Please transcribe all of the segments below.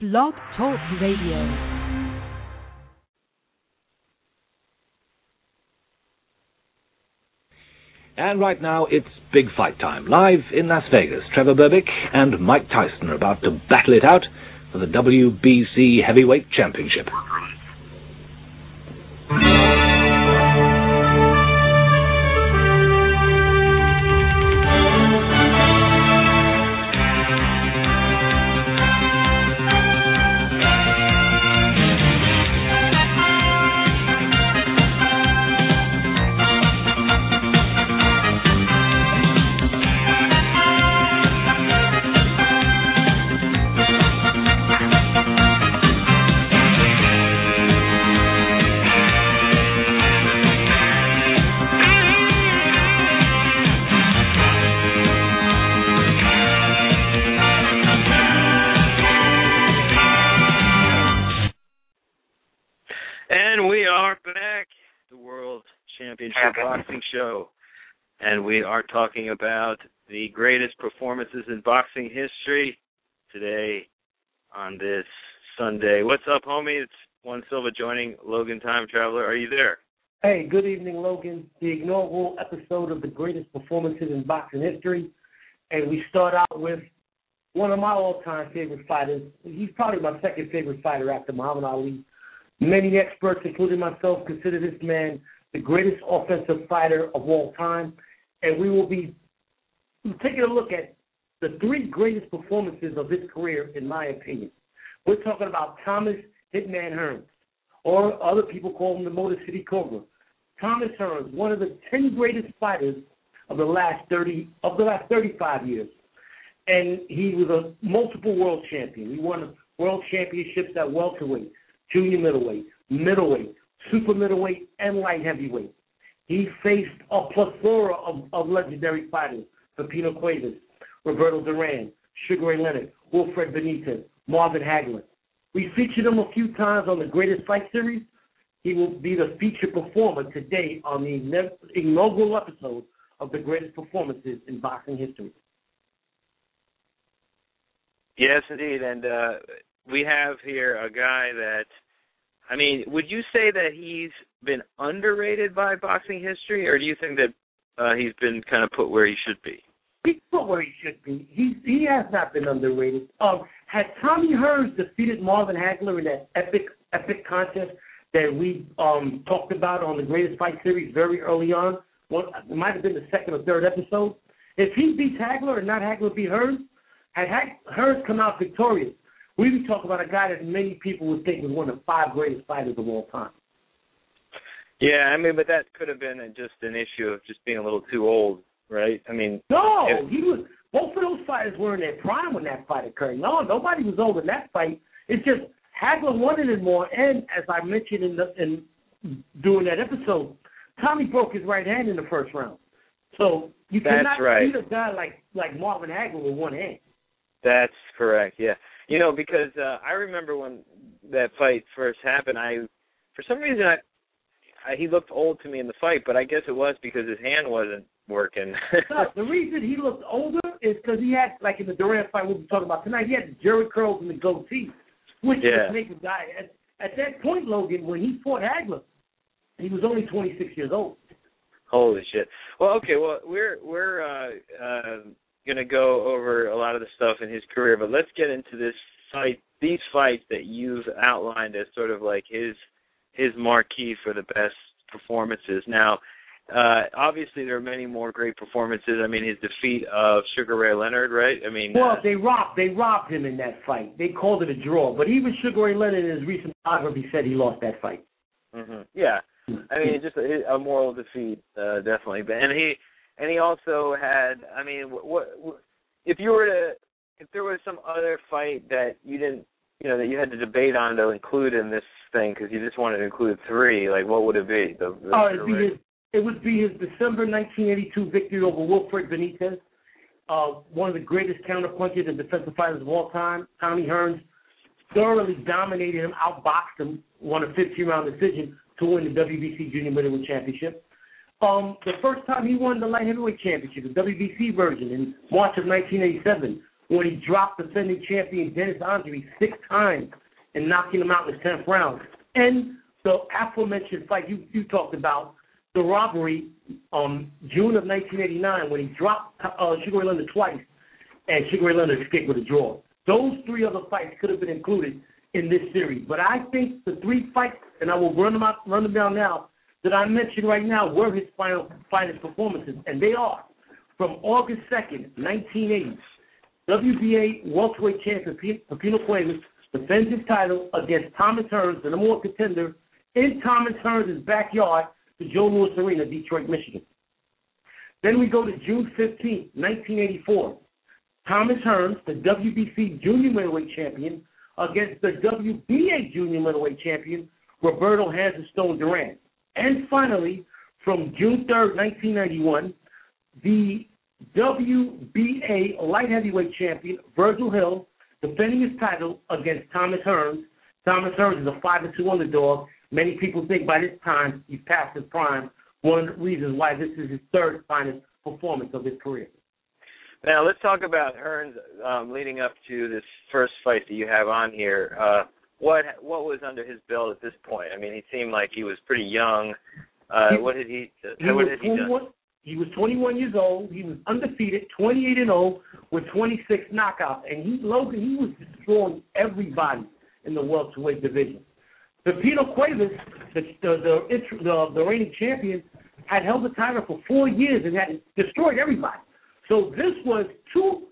Blog Talk Radio. And right now, it's big fight time. Live in Las Vegas, Trevor Berbick and Mike Tyson are about to battle it out for the WBC Heavyweight Championship. And we are talking about the greatest performances in boxing history today on this Sunday. What's up, homie? It's Juan Silva joining Logan Time Traveler. Are you there? Hey, good evening, Logan. The inaugural episode of the greatest performances in boxing history. And we start out with one of my all time favorite fighters. He's probably my second favorite fighter after Muhammad Ali. Many experts, including myself, consider this man the greatest offensive fighter of all time. And we will be taking a look at the three greatest performances of his career, in my opinion. We're talking about Thomas Hitman Hearns, or other people call him the Motor City Cobra. Thomas Hearns, one of the ten greatest fighters of the last thirty of the last thirty five years. And he was a multiple world champion. He won world championships at welterweight, junior middleweight, middleweight, super middleweight, and light heavyweight. He faced a plethora of, of legendary fighters: Pipino Cuevas, Roberto Duran, Sugar Ray Leonard, Wilfred Benitez, Marvin Hagler. We featured him a few times on the Greatest Fight Series. He will be the featured performer today on the inaugural episode of the greatest performances in boxing history. Yes, indeed. And uh, we have here a guy that, I mean, would you say that he's been underrated by boxing history, or do you think that uh, he's been kind of put where he should be? He's put where he should be. He he has not been underrated. Um, had Tommy Hearns defeated Marvin Hagler in that epic epic contest that we um talked about on the Greatest Fight Series very early on, well, it might have been the second or third episode. If he beats Hagler and not Hagler beat Hearns, had Hag- Hearns come out victorious, we'd be talking about a guy that many people would think was one of the five greatest fighters of all time. Yeah, I mean, but that could have been just an issue of just being a little too old, right? I mean, No, if- he was. Both of those fighters were in their prime when that fight occurred. No, nobody was old in that fight. It's just Hagler wanted it more, and as I mentioned in the in during that episode, Tommy broke his right hand in the first round. So you That's cannot right. beat a guy like like Marvin Hagler with one hand. That's correct. Yeah, you know because uh, I remember when that fight first happened. I, for some reason, I he looked old to me in the fight, but I guess it was because his hand wasn't working. No, the reason he looked older is because he had, like in the Duran fight we'll be talking about tonight, he had the Jerry curls and the goatee, which Yeah. make a guy. At, at that point, Logan, when he fought Hagler, he was only 26 years old. Holy shit. Well, okay. Well, we're we're uh, uh, gonna go over a lot of the stuff in his career, but let's get into this fight. These fights that you've outlined as sort of like his his marquee for the best performances. Now, uh, obviously there are many more great performances. I mean, his defeat of Sugar Ray Leonard, right? I mean, Well, uh, they robbed they robbed him in that fight. They called it a draw, but even Sugar Ray Leonard in his recent biography said he lost that fight. Mm-hmm. yeah. I mean, just a, a moral defeat, uh, definitely. But and he and he also had. I mean, what, what if you were to if there was some other fight that you didn't you know that you had to debate on to include in this thing because you just wanted to include three, like what would it be? The, the Oh, it'd be his, it would be his December 1982 victory over Wilfred Benitez, uh, one of the greatest counterpunchers and defensive fighters of all time. Tommy Hearns thoroughly dominated him, outboxed him, won a 15 round decision to win the WBC Junior Middleweight Championship. Um, the first time he won the light heavyweight championship, the WBC version, in March of 1987, when he dropped defending champion Dennis Andries six times and knocking him out in the tenth round. And the aforementioned fight you, you talked about, the robbery um June of 1989 when he dropped uh, Sugar Ray Leonard twice and Sugar Ray Leonard escaped with a draw. Those three other fights could have been included in this series, but I think the three fights, and I will run them out, run them down now, that I mentioned right now were his final finest performances, and they are from August 2nd, 1980. WBA welterweight champion Pipino Cuevas defends his title against Thomas Hearns, the number one contender, in Thomas Hearns' backyard, the Joe Louis Arena, Detroit, Michigan. Then we go to June 15, 1984. Thomas Hearns, the WBC junior middleweight champion, against the WBA junior middleweight champion, Roberto Hands Stone Duran. And finally, from June 3rd, 1991, the WBA light heavyweight champion, Virgil Hill, defending his title against Thomas Hearns. Thomas Hearns is a 5 2 underdog. Many people think by this time he's past his prime. One of the reasons why this is his third finest performance of his career. Now let's talk about Hearns um, leading up to this first fight that you have on here. Uh, what what was under his belt at this point? I mean, he seemed like he was pretty young. Uh, he, what did he? he what had he done? He was 21 years old. He was undefeated, 28 and 0 with 26 knockouts, and he Logan he was destroying everybody in the welterweight division. Pipino Cuevas, the the the, the, the reigning champion, had held the title for four years and had destroyed everybody. So this was two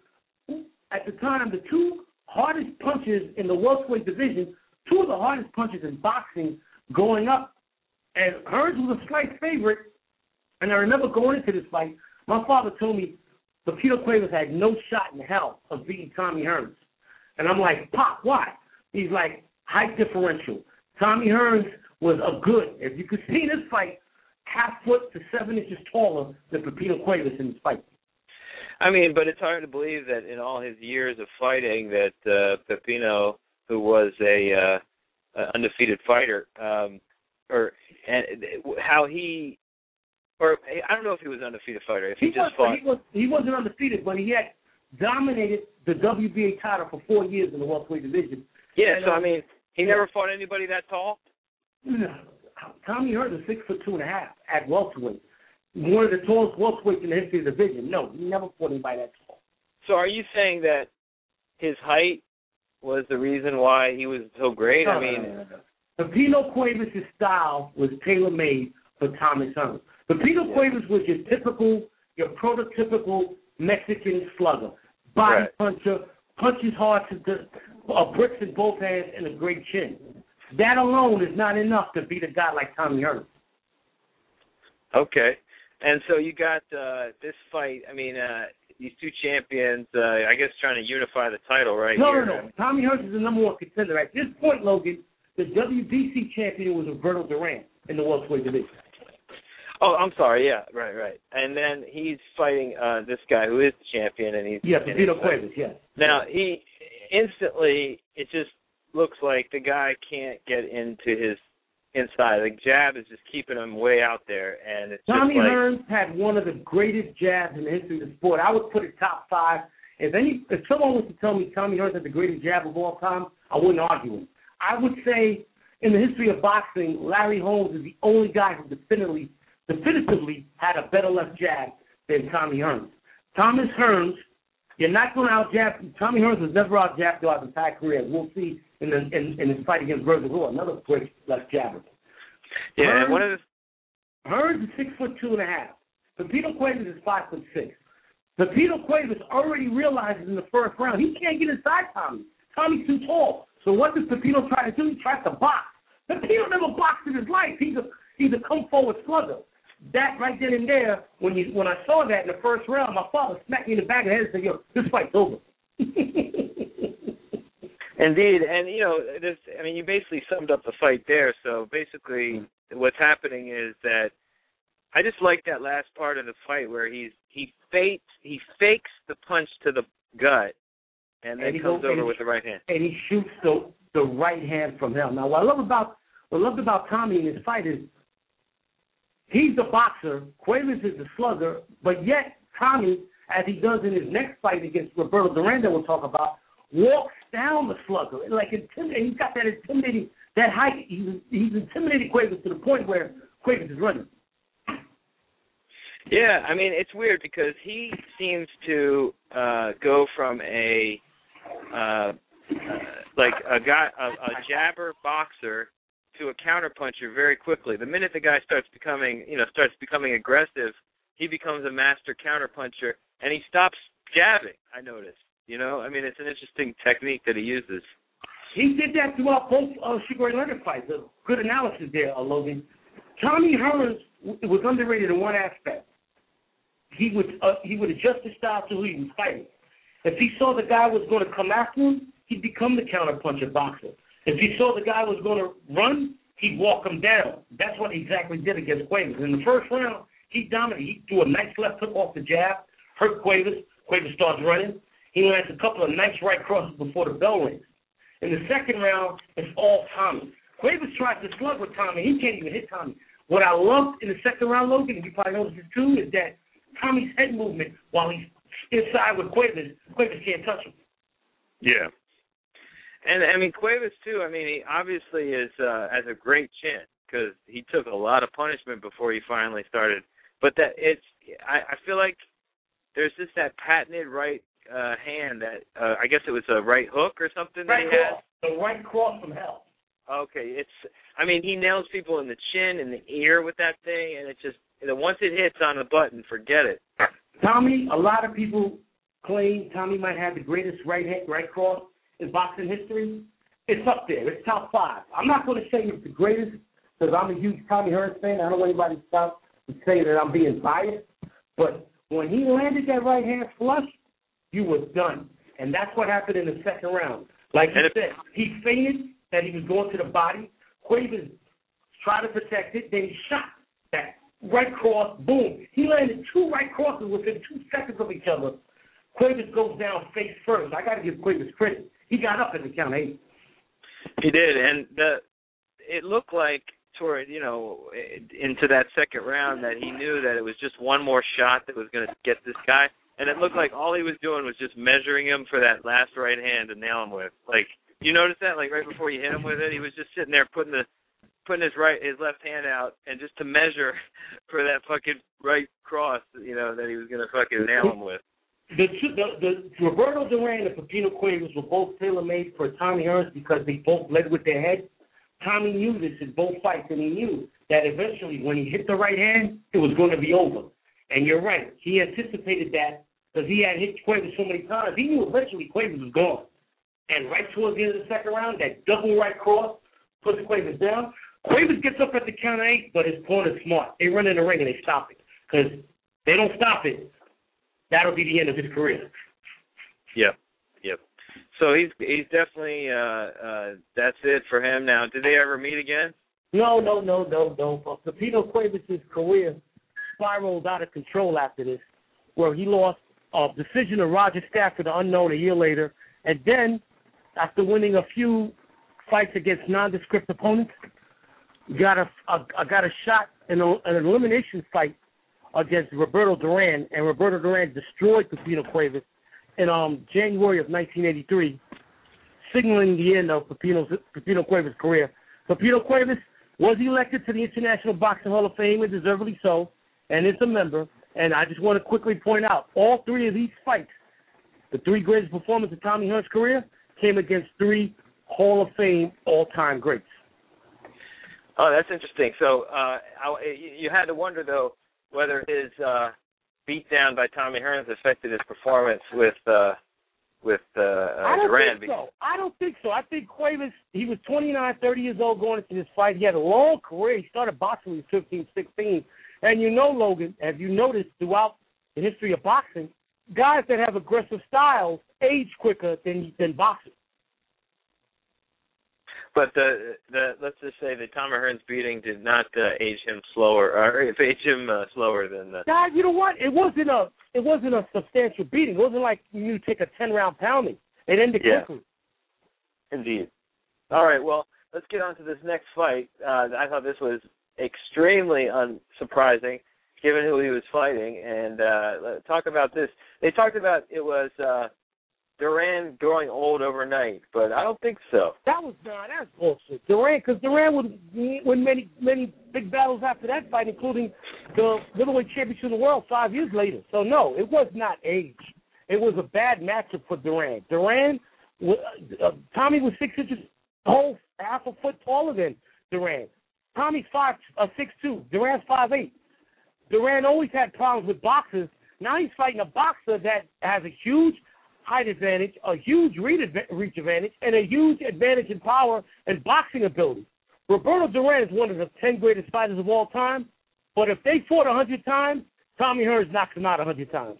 at the time the two hardest punches in the welterweight division, two of the hardest punches in boxing going up. And Hearns was a slight favorite, and I remember going into this fight, my father told me Peter Cuevas had no shot in hell of beating Tommy Hearns. And I'm like, Pop, why? He's like, height differential. Tommy Hearns was a good, if you could see this fight, half foot to seven inches taller than Pipino Cuevas in this fight. I mean, but it's hard to believe that in all his years of fighting, that uh, Pipino, who was a uh, undefeated fighter, um, or and how he or I don't know if he was an undefeated fighter. If he, he just was, fought, he was he wasn't undefeated, but he had dominated the WBA title for four years in the welterweight division. Yeah, and, so uh, I mean, he yeah. never fought anybody that tall. No, Tommy Hearns is six foot two and a half at welterweight, one of the tallest welterweights in the history of the division. No, he never fought anybody that tall. So are you saying that his height was the reason why he was so great? No, I mean, no, no, no, no. Pipino Cuevas' style was tailor made for Thomas Hearns. Pipino Yeah. Cuevas was your typical, your prototypical Mexican slugger, body Right. puncher, punches hard to the uh, bricks in both hands and a great chin. That alone is not enough to beat a guy like Tommy Hearns. okay. And so you got uh this fight. I mean, uh these two champions. uh I guess trying to unify the title right No, here. no, no. Tommy Hearns is the number one contender. At this point, Logan, the WBC champion was Roberto Duran in the welterweight division. Oh, I'm sorry. Yeah, right, right. And then he's fighting uh this guy who is the champion, and he's yeah, he's- Cuevas, yes. Now he instantly it just looks like the guy can't get into his inside. The jab is just keeping him way out there, and it's Tommy just like Hearns had one of the greatest jabs in the history of the sport. I would put it top five. If any, if someone was to tell me Tommy Hearns had the greatest jab of all time, I wouldn't argue him. I would say in the history of boxing, Larry Holmes is the only guy who definitively, definitively had a better left jab than Tommy Hearns. Thomas Hearns, you're not going to out jab. Tommy Hearns was never out jabbed throughout his entire career. We'll see in, the, in, in his fight against Virgil Hill, another great left jabber. yeah. Hearns- one of the Hearns is six foot two and a half. Pipino Cuevas is five foot six. Pipino Cuevas already realizes in the first round he can't get inside Tommy. Tommy's too tall. So what does Pipino try to do? He tries to box. Pipino never boxed in his life. He's a he's a come forward slugger. That right then and there, when you when I saw that in the first round, my father smacked me in the back of the head and said, "Yo, this fight's over." Indeed, and you know, this. I mean, you basically summed up the fight there. So basically, what's happening is that I just like that last part of the fight where he's he fakes he fakes the punch to the gut, and then And he comes goes- over with the right hand. and he shoots the the right hand from hell. Now, what I love about what I love about Tommy in his fight is he's the boxer, Cuevas is the slugger, but yet Tommy, as he does in his next fight against Roberto Duran that we'll talk about, walks down the slugger like intimidating. He's got that intimidating that height. He's he's intimidated Cuevas to the point where Cuevas is running. Yeah, I mean it's weird because he seems to uh go from a uh, uh like a guy a, a jabber boxer to a counterpuncher very quickly. The minute the guy starts becoming, you know, starts becoming aggressive, he becomes a master counterpuncher and he stops jabbing, I noticed. You know, I mean it's an interesting technique that he uses. He did that throughout both uh, Sugar Leonard fights. A good analysis there, uh, Logan. Tommy Hearns was underrated in one aspect he would uh, he would adjust his style to who he was fighting. If he saw the guy was going to come after him, he'd become the counterpuncher boxer. If he saw the guy was going to run, he'd walk him down. That's what he exactly did against Cuevas. In the first round, he dominated. He threw a nice left hook off the jab, hurt Cuevas. Cuevas starts running. He lands a couple of nice right crosses before the bell rings. In the second round, it's all Tommy. Cuevas tries to slug with Tommy. He can't even hit Tommy. What I loved in the second round, Logan, and you probably noticed this too, is that Tommy's head movement while he's inside with Cuevas. Cuevas can't touch him. Yeah. And I mean Cuevas too. I mean he obviously is uh, has a great chin because he took a lot of punishment before he finally started. But that it's I, I feel like there's just that patented right uh hand that uh I guess it was a right hook or something right that he cross. The right cross from hell. Okay, it's I mean he nails people in the chin and the ear with that thing and it just once it hits on the button, forget it. Tommy, a lot of people claim Tommy might have the greatest right hand, right cross in boxing history. It's up there. It's top five. I'm not going to say it's the greatest because I'm a huge Tommy Hearns fan. I don't want anybody to stop and say that I'm being biased. But when he landed that right hand flush, you were done. And that's what happened in the second round. Like you said, he feinted that he was going to the body. Cuevas tried to protect it, then he shot that right cross, boom. He landed two right crosses within two seconds of each other. Cuevas goes down face first. I got to give Cuevas credit. He got up in the count eight. He did, and the it looked like toward you know into that second round that he knew that it was just one more shot that was going to get this guy, and it looked like all he was doing was just measuring him for that last right hand to nail him with. Like you notice that, like right before you hit him with it, he was just sitting there putting the putting his right his left hand out and just to measure for that fucking right cross, you know, that he was gonna fucking nail him with. The the, the Roberto Duran and Pipino Cuevas were both tailor made for Tommy Hearns because they both led with their head. Tommy knew this in both fights, and he knew that eventually, when he hit the right hand, it was going to be over. And you're right, he anticipated that because he had hit Cuevas so many times. He knew eventually Cuevas was gone. And right towards the end of the second round, that double right cross puts Cuevas down. Cuevas gets up at the count of eight, but his opponent's smart. They run in the ring and they stop it because they don't stop it. That'll be the end of his career. Yep, yep. So he's he's definitely uh uh that's it for him now. Did they ever meet again? No, no, no, no, no. Pipino Cuevas' career spiraled out of control after this, where he lost a decision to Roger Stafford, the unknown, a year later, and then after winning a few fights against nondescript opponents, got a, a, a got a shot in a, an elimination fight against Roberto Duran, and Roberto Duran destroyed Pipino Cuevas in um, January of 1983, signaling the end of Pipino's, Pipino Cuevas' career. Pipino Cuevas was elected to the International Boxing Hall of Fame, and deservedly so, and is a member. And I just want to quickly point out, all three of these fights, the three greatest performances of Tommy Hearns' career, came against three Hall of Fame all-time greats. Oh, that's interesting. So uh, I, you had to wonder though whether his uh, beatdown by Tommy Hearns affected his performance with uh, with uh, I don't Duran. think so. I don't think so. I think Cuevas, he was 29, 30 years old going into this fight. He had a long career. He started boxing when he was 15, 16. And you know, Logan, have you noticed throughout the history of boxing, guys that have aggressive styles age quicker than than boxers. But the the let's just say the Tommy Hearns beating did not uh, age him slower, or age him uh, slower than the. God, you know what? It wasn't a it wasn't a substantial beating. It wasn't like you take a ten round pounding. It ended Yeah. quickly. Indeed. All right. Well, let's get on to this next fight. Uh, I thought this was extremely unsurprising. given who he was fighting. And uh talk about this. They talked about it was uh Old overnight, but I don't think so. That was nah, that's bullshit. Duran, because Duran would win many many big battles after that fight, including the middleweight championship of the world five years later. So no, it was not age. It was a bad matchup for Duran. Duran, uh, Tommy was six inches, whole half a foot taller than Duran. Tommy's five uh, six two. Duran's five eight. Duran always had problems with boxers. Now he's fighting a boxer that has a huge height advantage, a huge reach advantage, and a huge advantage in power and boxing ability. Roberto Duran is one of the 10 greatest fighters of all time, but if they fought 100 times, Tommy Hearns knocks him out 100 times.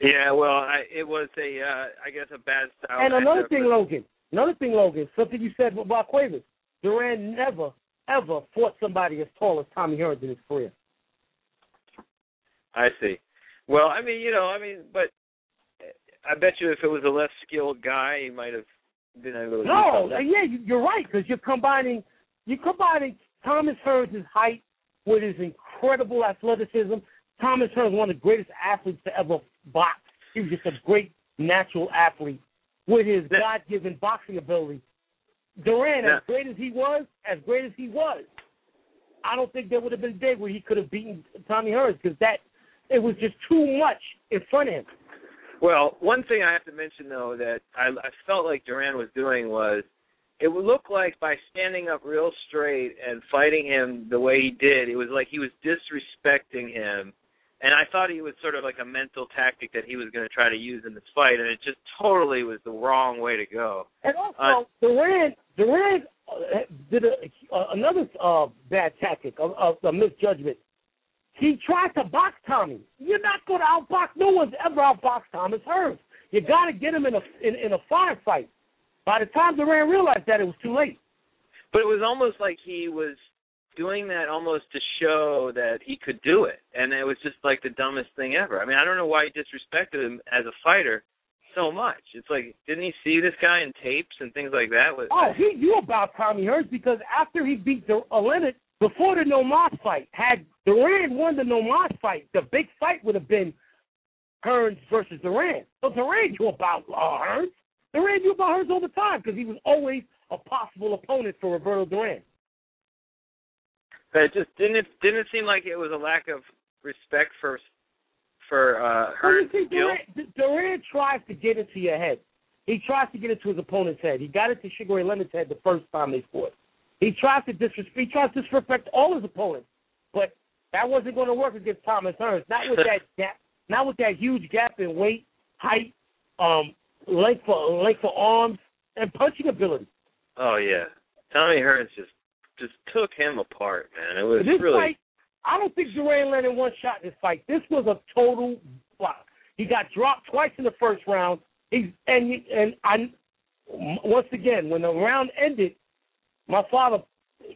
Yeah, well, I, it was a, uh, I guess, a bad style. And another thing, Logan, another thing, Logan, something you said about Cuevas. Duran never, ever fought somebody as tall as Tommy Hearns in his career. I see. Well, I mean, you know, I mean, but uh, I bet you if it was a less skilled guy, he might have been able to. No, yeah, you're right because you're combining you're combining Thomas Hearns' height with his incredible athleticism. Thomas Hearns, one of the greatest athletes to ever box. He was just a great natural athlete with his God-given boxing ability. Duran, as great as he was, as great as he was, I don't think there would have been a day where he could have beaten Tommy Hearns because that it was just too much in front of him. Well, one thing I have to mention though that I, I felt like Duran was doing was it would look like by standing up real straight and fighting him the way he did, it was like he was disrespecting him. And I thought he was sort of like a mental tactic that he was going to try to use in this fight, and it just totally was the wrong way to go. And also, uh, Duran Duran uh, did a, uh, another uh, bad tactic, a, a, a misjudgment. He tried to box Tommy. You're not going to outbox. No one's ever outboxed Thomas Hearns. You got to get him in a in, in a firefight. By the time Duran realized that, it was too late. But it was almost like he was doing that almost to show that he could do it, and it was just like the dumbest thing ever. I mean, I don't know why he disrespected him as a fighter so much. It's like, didn't he see this guy in tapes and things like that? Oh, he knew about Tommy Hearns because after he beat the Oleinik before the No Mas fight, had Duran won the No Mas fight, the big fight would have been Hearns versus Duran. So Duran knew about uh, Hearns. Duran knew about Hearns all the time because he was always a possible opponent for Roberto Duran. But it just didn't it didn't it seem like it was a lack of respect for for uh Hearns' see, Duran, Duran tries to get into your head. He tries to get into his opponent's head. He got into Sugar Ray Leonard's head the first time they fought. He tries to disrespect. He tries to disrespect all his opponents, but that wasn't going to work against Thomas Hearns. Not with that gap. Not with that huge gap in weight, height, um, length for length for arms, and punching ability. Oh yeah, Tommy Hearns just just took him apart, man. It was this really. Fight, I don't think Duran landed one shot in this fight. This was a total block. He got dropped twice in the first round. He and and I once again when the round ended, my father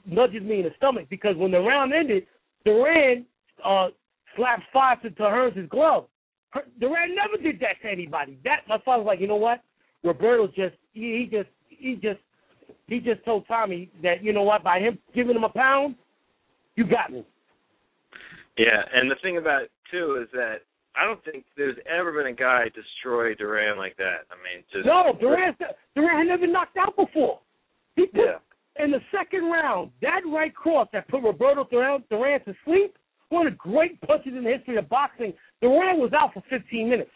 nudges me in the stomach because when the round ended, Duran uh, slapped five to, to Hearns' glove. Duran never did that to anybody. That my father's like, you know what? Roberto just he, he just he just he just told Tommy that you know what? By him giving him a pound, you got me. Yeah, and the thing about it too is that I don't think there's ever been a guy destroy Duran like that. I mean, just no, Duran Duran had never knocked out before. He put, yeah in the second round, that right cross that put Roberto Duran, Duran to sleep, one of the great punches in the history of boxing. Duran was out for 15 minutes.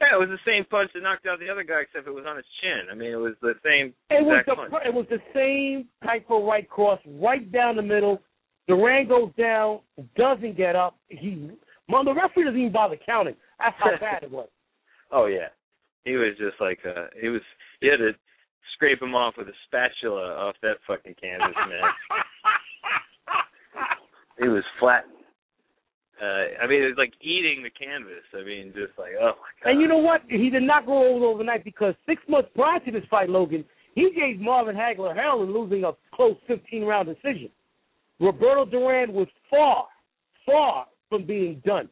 Yeah, it was the same punch that knocked out the other guy, except it was on his chin. I mean, it was the same. It was the punch. it was the same type of right cross, right down the middle. Duran goes down, doesn't get up. He, well, the referee doesn't even bother counting. That's how bad it was. Oh yeah, he was just like uh, he was. He had to scrape him off with a spatula off that fucking canvas, man. it was flat. Uh, I mean, it was like eating the canvas. I mean, just like, oh my god. And you know what? He did not go over overnight because six months prior to this fight, Logan, he gave Marvin Hagler hell in losing a close 15 round decision. Roberto Duran was far, far from being done.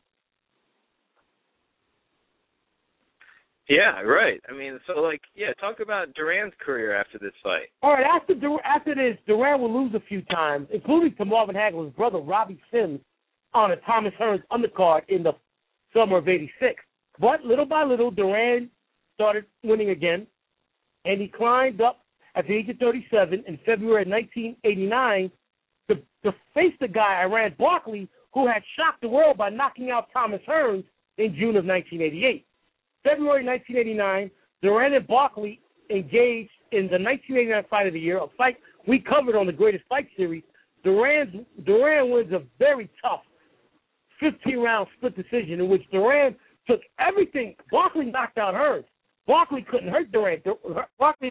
Yeah, right. I mean, so like, yeah, talk about Duran's career after this fight. All right, after after this, Duran will lose a few times, including to Marvin Hagler's brother Robbie Sims on a Thomas Hearns undercard in the summer of '86. But little by little, Duran started winning again, and he climbed up at the age of 37 in February of 1989 to, to face the guy Iran Barkley, who had shocked the world by knocking out Thomas Hearns in June of 1988. February 1989, Duran and Barkley engaged in the 1989 Fight of the Year, a fight we covered on the Greatest Fight Series. Duran wins a very tough 15 round split decision in which Duran took everything. Barkley knocked out Hearns. Barkley couldn't hurt Duran. Barkley,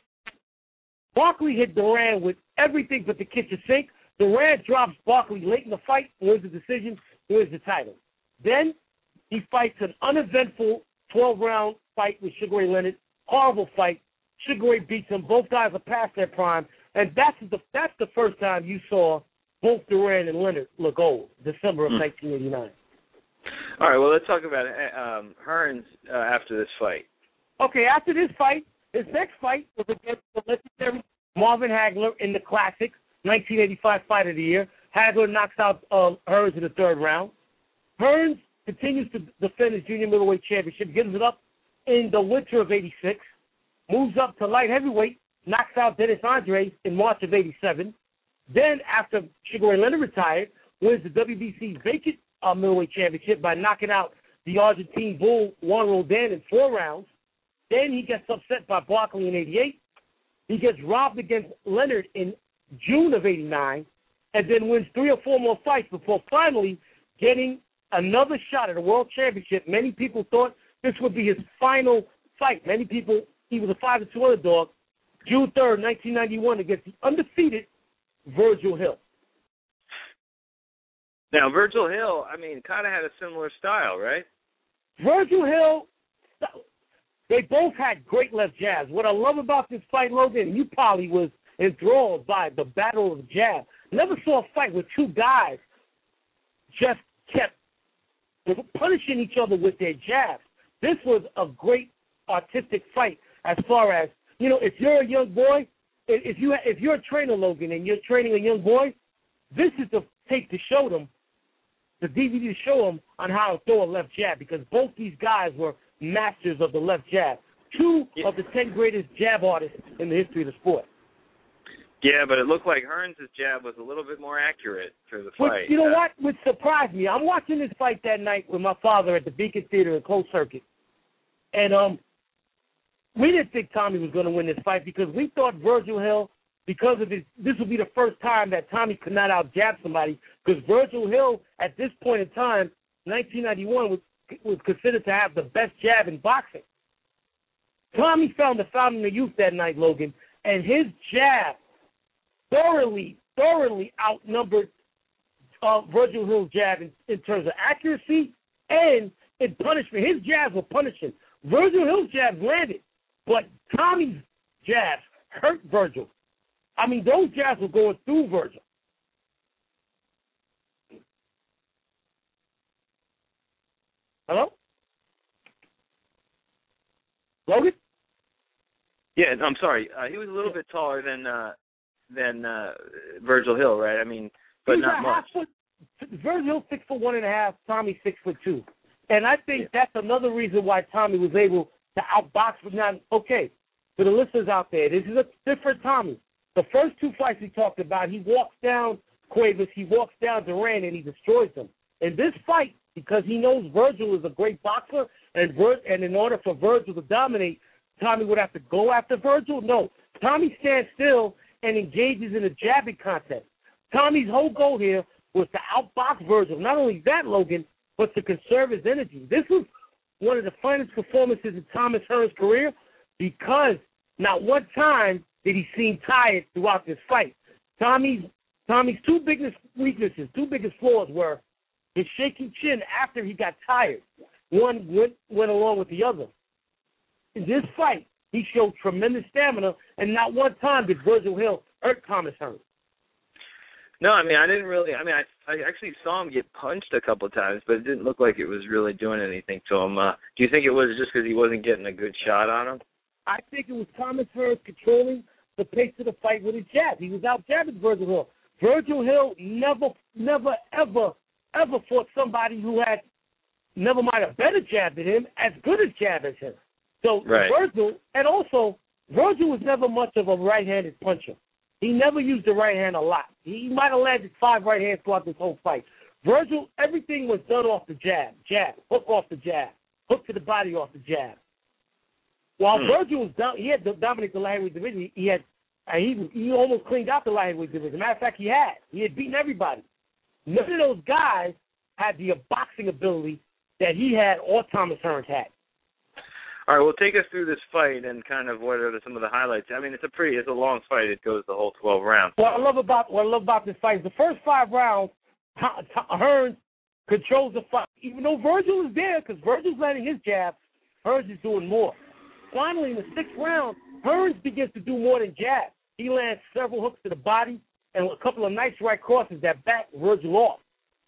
Barkley hit Duran with everything but the kitchen sink. Duran drops Barkley late in the fight, wins the decision, wins the title. Then he fights an uneventful 12 round fight with Sugar Ray Leonard. Horrible fight. Sugar Ray beats him. Both guys are past their prime. And that's the that's the first time you saw both Duran and Leonard look old, December of 1989. All right, well, let's talk about um, Hearns uh, after this fight. Okay, after this fight, his next fight was against the legendary Marvin Hagler in the classic 1985 Fight of the Year. Hagler knocks out uh, Hearns in the third round. Hearns continues to defend his junior middleweight championship, gives it up in the winter of '86, moves up to light heavyweight, knocks out Dennis Andries in March of '87. Then, after Ray Leonard retired, wins the WBC vacant uh, middleweight championship by knocking out the Argentine bull Juan Roldan in four rounds. Then he gets upset by Barkley in '88. He gets robbed against Leonard in June of '89, and then wins three or four more fights before finally getting another shot at a world championship. Many people thought this would be his final fight. Many people, he was a five to two underdog. June third, nineteen ninety one, against the undefeated Virgil Hill. Now, Virgil Hill, I mean, kind of had a similar style, right? Virgil Hill, they both had great left jabs. What I love about this fight, Logan, you probably was enthralled by the battle of jab. Never saw a fight where two guys just kept punishing each other with their jabs. This was a great artistic fight as far as you know. If you're a young boy, if you if you're a trainer, Logan, and you're training a young boy, this is the tape to show them, the DVD to show them on how to throw a left jab because both these guys were masters of the left jab. Two Yeah. of the ten greatest jab artists in the history of the sport. Yeah, but it looked like Hearns' jab was a little bit more accurate for the Which, fight. you know Uh, what? Which surprised me. I'm watching this fight that night with my father at the Beacon Theater in closed circuit, and um, we didn't think Tommy was going to win this fight because we thought Virgil Hill, because of his, this would be the first time that Tommy could not out jab somebody because Virgil Hill at this point in time, 1991, was was considered to have the best jab in boxing. Tommy found the fountain of youth that night, Logan, and his jab thoroughly, thoroughly outnumbered uh, Virgil Hill's jab in, in terms of accuracy and in punishment. His jabs were punishing. Virgil Hill's jabs landed, but Tommy's jabs hurt Virgil. I mean, those jabs were going through Virgil. Hello? Logan? yeah, I'm sorry. Uh, he was a little bit taller than uh, than uh, Virgil Hill, right? I mean, but He's not much. foot. Virgil six foot one and a half. Tommy six foot two, and I think that's another reason why Tommy was able to outbox. But okay, for the listeners out there, this is a different Tommy. The first two fights we talked about, he walks down Cuevas, he walks down Duran, and he destroys them. In this fight, because he knows Virgil is a great boxer, and Vir- and in order for Virgil to dominate, Tommy would have to go after Virgil. No, Tommy stands still and engages in a jabbing contest. Tommy's whole goal here was to outbox Virgil. Not only that, Logan, but to conserve his energy. This was one of the finest performances in Thomas Hearns' career because not one time did he seem tired throughout this fight. Tommy's Tommy's two biggest weaknesses, two biggest flaws were his shaky chin after he got tired. One went went along with the other. In this fight, he showed tremendous stamina, and not one time did Virgil Hill hurt Thomas Hearns. No, I mean, I didn't really. I mean, I I actually saw him get punched a couple of times, but it didn't look like it was really doing anything to him. Uh, do you think it was just because he wasn't getting a good shot on him? I think it was Thomas Hearns controlling the pace of the fight with his jab. He was out jabbing Virgil Hill. Virgil Hill never, never, ever, ever fought somebody who had never mind a better jab than him, as good a jab as him. So right. Virgil, and also Virgil was never much of a right-handed puncher. He never used the right hand a lot. He might have landed five right hands throughout this whole fight. Virgil, everything was done off the jab, jab, hook off the jab, hook to the body off the jab. While hmm. Virgil was down, he had dominated the lightweight division. He had, he he almost cleaned out the lightweight division. Matter of fact, he had. He had beaten everybody. None of those guys had the boxing ability that he had or Thomas Hearns had. All right, well, take us through this fight and kind of what are some of the highlights. I mean, it's a pretty, it's a long fight. It goes the whole twelve rounds. What I love about what I love about this fight is the first five rounds, Hearns controls the fight, even though Virgil is there because Virgil's landing his jab. Hearns is doing more. Finally, in the sixth round, Hearns begins to do more than jab. He lands several hooks to the body and a couple of nice right crosses that back Virgil off.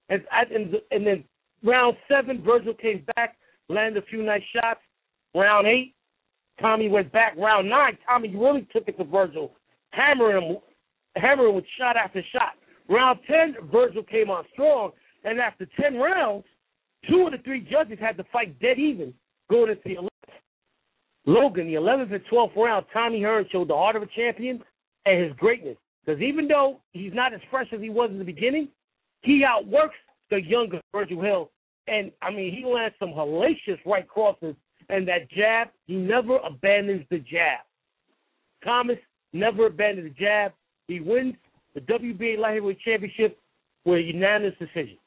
And and, and then round seven, Virgil came back, landed a few nice shots. Round eight, Tommy went back. Round nine, Tommy really took it to Virgil, hammering him, hammering with shot after shot. Round ten, Virgil came on strong, and after ten rounds, two of the three judges had to fight dead even going into the 11th. Logan, the 11th and 12th round, Tommy Hearns showed the heart of a champion and his greatness. Because even though he's not as fresh as he was in the beginning, he outworks the younger Virgil Hill. And, I mean, he lands some hellacious right crosses and that jab, he never abandons the jab. Thomas never abandoned the jab. He wins the WBA Light Heavyweight Championship with a unanimous decision.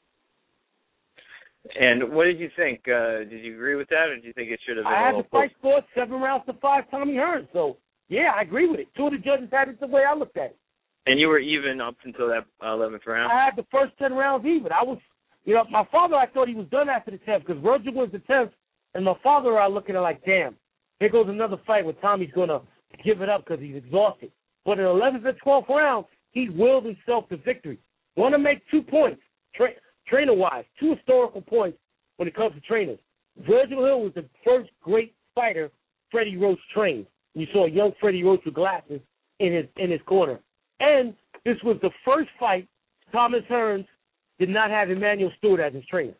And what did you think? Uh, did you agree with that, or did you think it should have been? I had the fight scored seven rounds to five, Tommy Hearns. So yeah, I agree with it. Two of the judges had it the way I looked at it. And you were even up until that eleventh round. I had the first ten rounds even. I was, you know, my father. I thought he was done after the tenth because Roger was the tenth, and my father are looking at it like, damn, here goes another fight where Tommy's going to give it up because he's exhausted. But in 11th and 12th round, he willed himself to victory. Want to make two points, tra- trainer-wise, two historical points when it comes to trainers. Virgil Hill was the first great fighter Freddie Roach trained. You saw young Freddie Roach with glasses in his in his corner. And this was the first fight Thomas Hearns did not have Emanuel Steward as his trainer.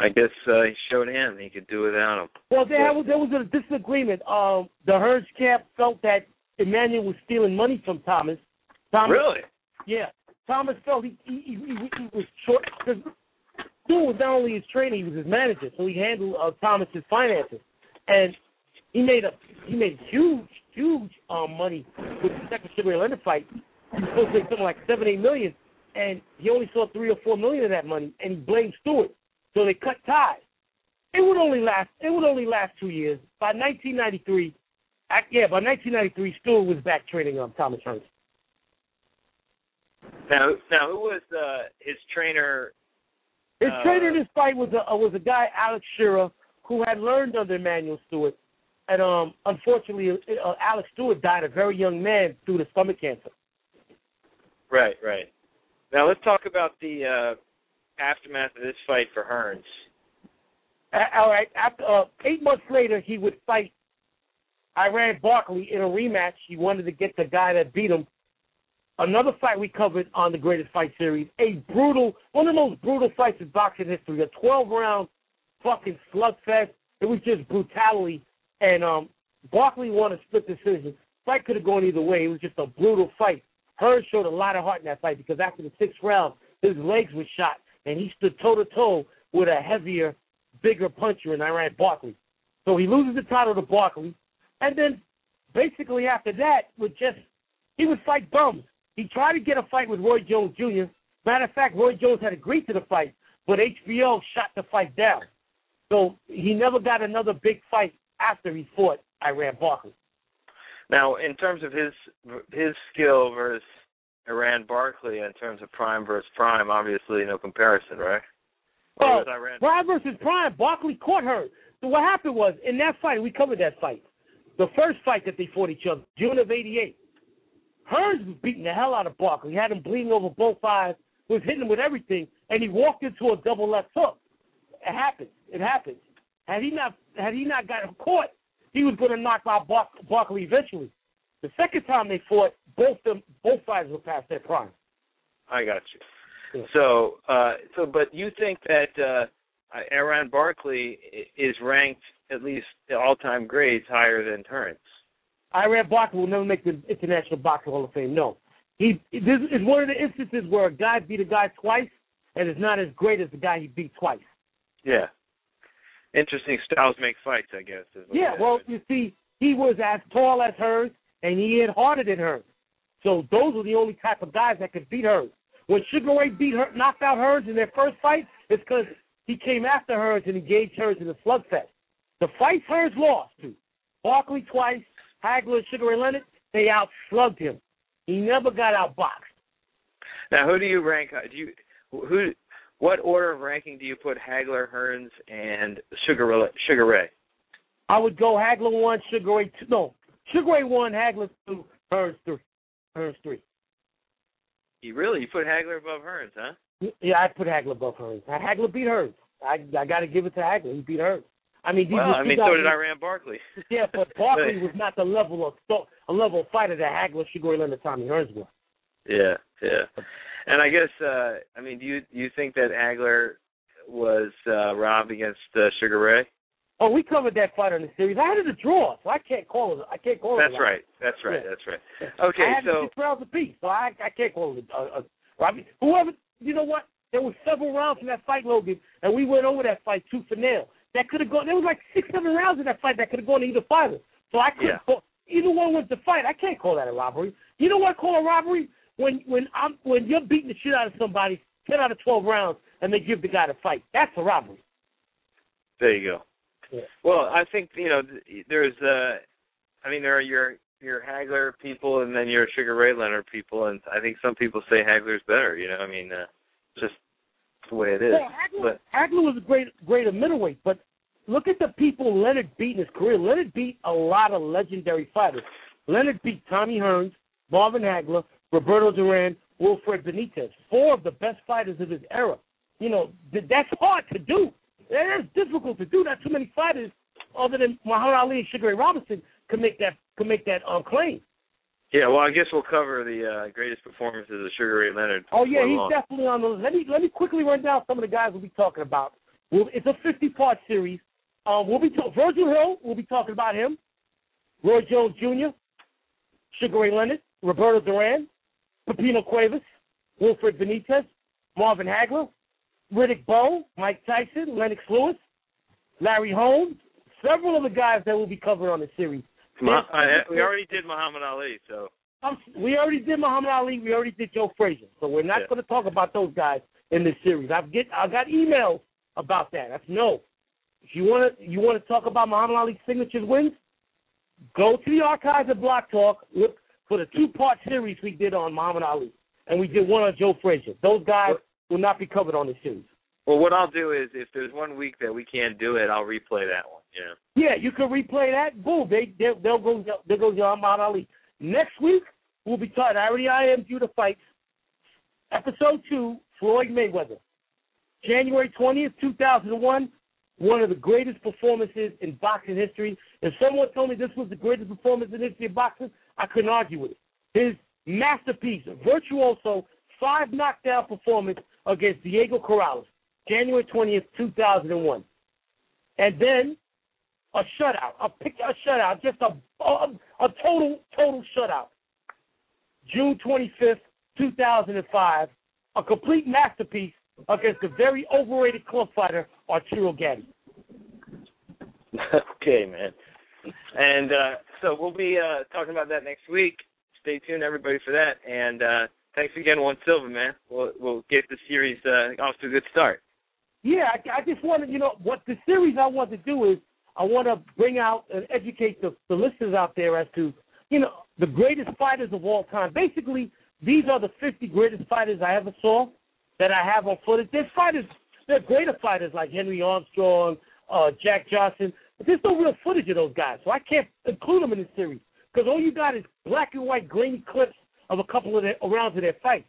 I guess uh, he showed him he could do without him. Well, there was there was a disagreement. Um, the Hearns camp felt that Emanuel was stealing money from Thomas. Thomas really? Yeah. Thomas felt he he, he, he was short because Stu was not only his trainer, he was his manager, so he handled uh, Thomas's finances, and he made a he made huge huge um, money with the second Sugar Leonard fight. He was supposed to make something like seven eight million, and he only saw three or four million of that money, and he blamed Steward. So they cut ties. It would only last. It would only last two years. By 1993, yeah, by 1993, Steward was back training um, Thomas Hearns. Now, now, who was uh, his trainer? His uh, trainer in this fight was a was a guy Alex Shearer who had learned under Emanuel Steward, and um, unfortunately, uh, Alex Stewart died a very young man due to stomach cancer. Right, right. Now let's talk about the uh, aftermath of this fight for Hearns? Uh, all right. After uh, eight months later, he would fight Iran Barkley in a rematch. He wanted to get the guy that beat him. Another fight we covered on the Greatest Fight Series. A brutal, one of the most brutal fights in boxing history. A 12 round fucking slugfest. It was just brutality. And um, Barkley won a split decision. Fight could have gone either way. It was just a brutal fight. Hearns showed a lot of heart in that fight because after the sixth round, his legs were shot and he stood toe to toe with a heavier, bigger puncher in Iran Barkley. So he loses the title to Barkley, and then basically after that, would just he would fight bums. He tried to get a fight with Roy Jones Jr. Matter of fact, Roy Jones had agreed to the fight, but HBO shot the fight down. So he never got another big fight after he fought Iran Barkley. Now, in terms of his his skill versus Iran Barkley in terms of prime versus prime, obviously no comparison, right? Well, prime versus prime, Barkley caught her. So what happened was in that fight, we covered that fight. The first fight that they fought each other, June of '88. Hearns was beating the hell out of Barkley. He had him bleeding over both eyes, was hitting him with everything, and he walked into a double left hook. It happens. It happens. Had he not had he not gotten caught, he was going to knock out Bar- Barkley eventually. The second time they fought, both them both sides were past their prime. I got you. Yeah. So, uh, so, but you think that uh, Iran Barkley is ranked at least all-time grades higher than Hearns? Iran Barkley will never make the International Boxing Hall of Fame. No, he this is one of the instances where a guy beat a guy twice and is not as great as the guy he beat twice. Yeah. Interesting styles make fights, I guess. Is Yeah, well, you see, he was as tall as Hearns, and he hit harder than Hearns. So those were the only type of guys that could beat Hearns. When Sugar Ray beat her, knocked out Hearns in their first fight, it's because he came after Hearns and engaged Hearns in a slugfest. The fights Hearns lost to Barkley twice, Hagler, Sugar Ray Leonard, they outslugged him. He never got outboxed. Now, who do you rank? uh, Do you who? What order of ranking do you put Hagler, Hearns, and Sugar Ray- Sugar Ray? I would go Hagler one, Sugar Ray two. No, Sugar Ray one, Hagler two, Hearns three. Hearns three. You really you put Hagler above Hearns, huh? Yeah, I put Hagler above Hearns. Hagler beat Hearns. I I got to give it to Hagler. He beat Hearns. I mean, these Well, I mean, so did Iran Barkley. Yeah, but Barkley was not the level of a level of fighter that Hagler, Sugar Ray Leonard, Tommy Hearns were. Yeah, yeah. And I guess uh I mean, do you do you think that Hagler was uh robbed against uh, Sugar Ray? Oh, we covered that fight on the series. I had it a draw, so I can't call it. I can't call it. That's a right. That's right. Yeah. That's right. I Okay, had it so six rounds apiece, so I I can't call it a, a, a Whoever, you know what? There were several rounds in that fight, Logan, and we went over that fight tooth for nail. That could have gone. There was like six, seven rounds in that fight that could have gone to either fighter. So I couldn't Yeah. call either one was the fight. I can't call that a robbery. You know what I call a robbery? When when I'm when you're beating the shit out of somebody, ten out of twelve rounds, and they give the guy the fight. That's a robbery. there you go. Yeah. Well, I think you know there's uh I mean there are your your Hagler people and then your Sugar Ray Leonard people and I think some people say Hagler's better, you know. I mean uh just the way it is. Well, Hagler, But Hagler was a great, greater middleweight, but look at the people Leonard beat in his career. Leonard beat a lot of legendary fighters. Leonard beat Tommy Hearns, Marvin Hagler, Roberto Duran, Wilfred Benitez, four of the best fighters of his era. You know, that's hard to do. That is difficult to do. Not too many fighters, other than Muhammad Ali and Sugar Ray Robinson, can make that can make that um, claim. yeah, well I guess we'll cover the uh greatest performances of Sugar Ray Leonard. Oh yeah, he's long. definitely on those. Let me let me quickly run down some of the guys we'll be talking about. We'll, it's a 50 part series. Um, we'll be ta- Virgil Hill. We'll be talking about him. Roy Jones Jr., Sugar Ray Leonard, Roberto Duran, Pipino Cuevas, Wilfred Benitez, Marvin Hagler, Riddick Bowe, Mike Tyson, Lennox Lewis, Larry Holmes. Several of the guys that we'll be covering on the series. Ma- I, we already did Muhammad Ali, so Um, we already did Muhammad Ali. We already did Joe Frazier. So we're not Yeah. going to talk about those guys in this series. I've get I got emails about that. That's no. If you want to you want to talk about Muhammad Ali's signatures wins, go to the archives of Block Talk. Look for the two part series we did on Muhammad Ali, and we did one on Joe Frazier. Those guys will not be covered on this series. well what I'll do is if there's one week that we can't do it, I'll replay that one. Yeah. Yeah, you can replay that. Boom, they they they'll go there goes your Muhammad Ali. Next week we'll be talking. I already IM'd you the fights. Episode two, Floyd Mayweather, January twentieth, two thousand and one. One of the greatest performances in boxing history. If someone told me this was the greatest performance in history of boxing, I couldn't argue with it. His masterpiece, virtuoso, five knockdown performance against Diego Corrales, January twentieth, two thousand and one. And then a shutout, a pick a shutout, just a a, a total total shutout. June twenty fifth, two thousand and five, a complete masterpiece against the very overrated club fighter Arturo Gatti. okay, man. And uh, so we'll be uh, talking about that next week. Stay tuned, everybody, for that. And uh, thanks again, Juan Silva, man. We'll we'll get the series uh, off to a good start. Yeah, I, I just wanted, you know, what the series I want to do is I want to bring out and educate the, the listeners out there as to, you know, the greatest fighters of all time. Basically, these are the 50 greatest fighters I ever saw that I have on footage. There's fighters, they're greater fighters like Henry Armstrong, uh, Jack Johnson, but there's no real footage of those guys, so I can't include them in this series because all you got is black and white grainy clips of a couple of their rounds of their fight.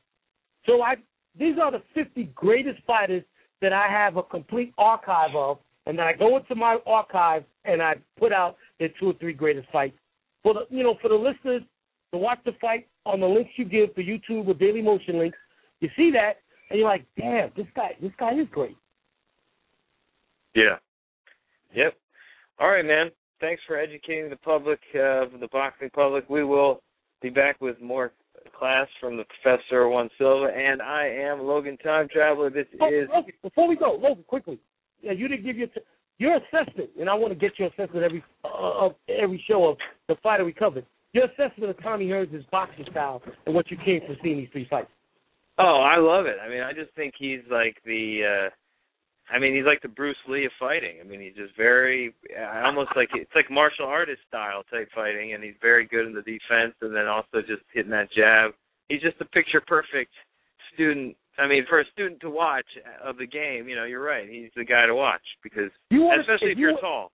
So I these are the 50 greatest fighters that I have a complete archive of, and then I go into my archive and I put out their two or three greatest fights. For the you know for the listeners to watch the fight on the links you give for YouTube or Daily Motion links, you see that and you're like, damn, this guy this guy is great. Yeah. Yep. All right, man. Thanks for educating the public, uh, the boxing public. We will be back with more class from the professor Juan Silva, and I am Logan Time Traveler. This oh, is Logan, before we go, Logan, quickly. Yeah, you didn't give your t- your assessment, and I want to get your assessment every uh, of every show of the fighter we covered. Your assessment of Tommy Hearns' boxing style and what you came from seeing these three fights. Oh, I love it. I mean, I just think he's like the. uh I mean, he's like the Bruce Lee of fighting. I mean, he's just very, almost like it's like martial artist style type fighting, and he's very good in the defense, and then also just hitting that jab. He's just a picture perfect student. I mean, for a student to watch of the game, you know, you're right. He's the guy to watch because, you wanna, especially if, if you're you, tall.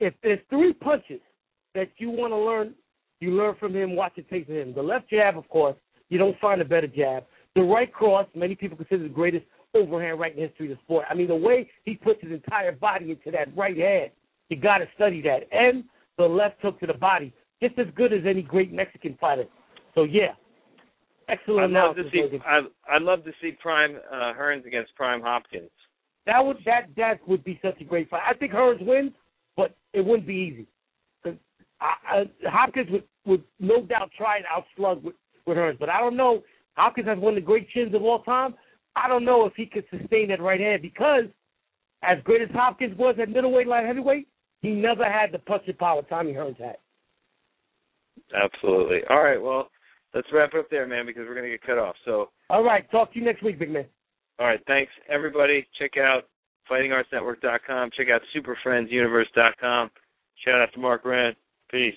If there's three punches that you want to learn, you learn from him. Watch it take from him. The left jab, of course, you don't find a better jab. The right cross, many people consider the greatest overhand right in the history of the sport. I mean, the way he puts his entire body into that right hand, you got to study that. And the left hook to the body, just as good as any great Mexican fighter. So yeah, excellent I'd love to see. I'd, I'd love to see Prime uh, Hearns against Prime Hopkins. That would that that would be such a great fight. I think Hearns wins, but it wouldn't be easy. Cause I, I, Hopkins would would no doubt try and outslug with, with Hearns, but I don't know. Hopkins has one of the great chins of all time. I don't know if he could sustain that right hand because, as great as Hopkins was at middleweight, light heavyweight, he never had the punching power Tommy Hearns had. Absolutely. All right. Well, let's wrap it up there, man, because we're gonna get cut off. So. All right. Talk to you next week, big man. All right. Thanks, everybody. Check out FightingArtsNetwork.com. Check out SuperFriendsUniverse.com. Shout out to Mark Rand. Peace.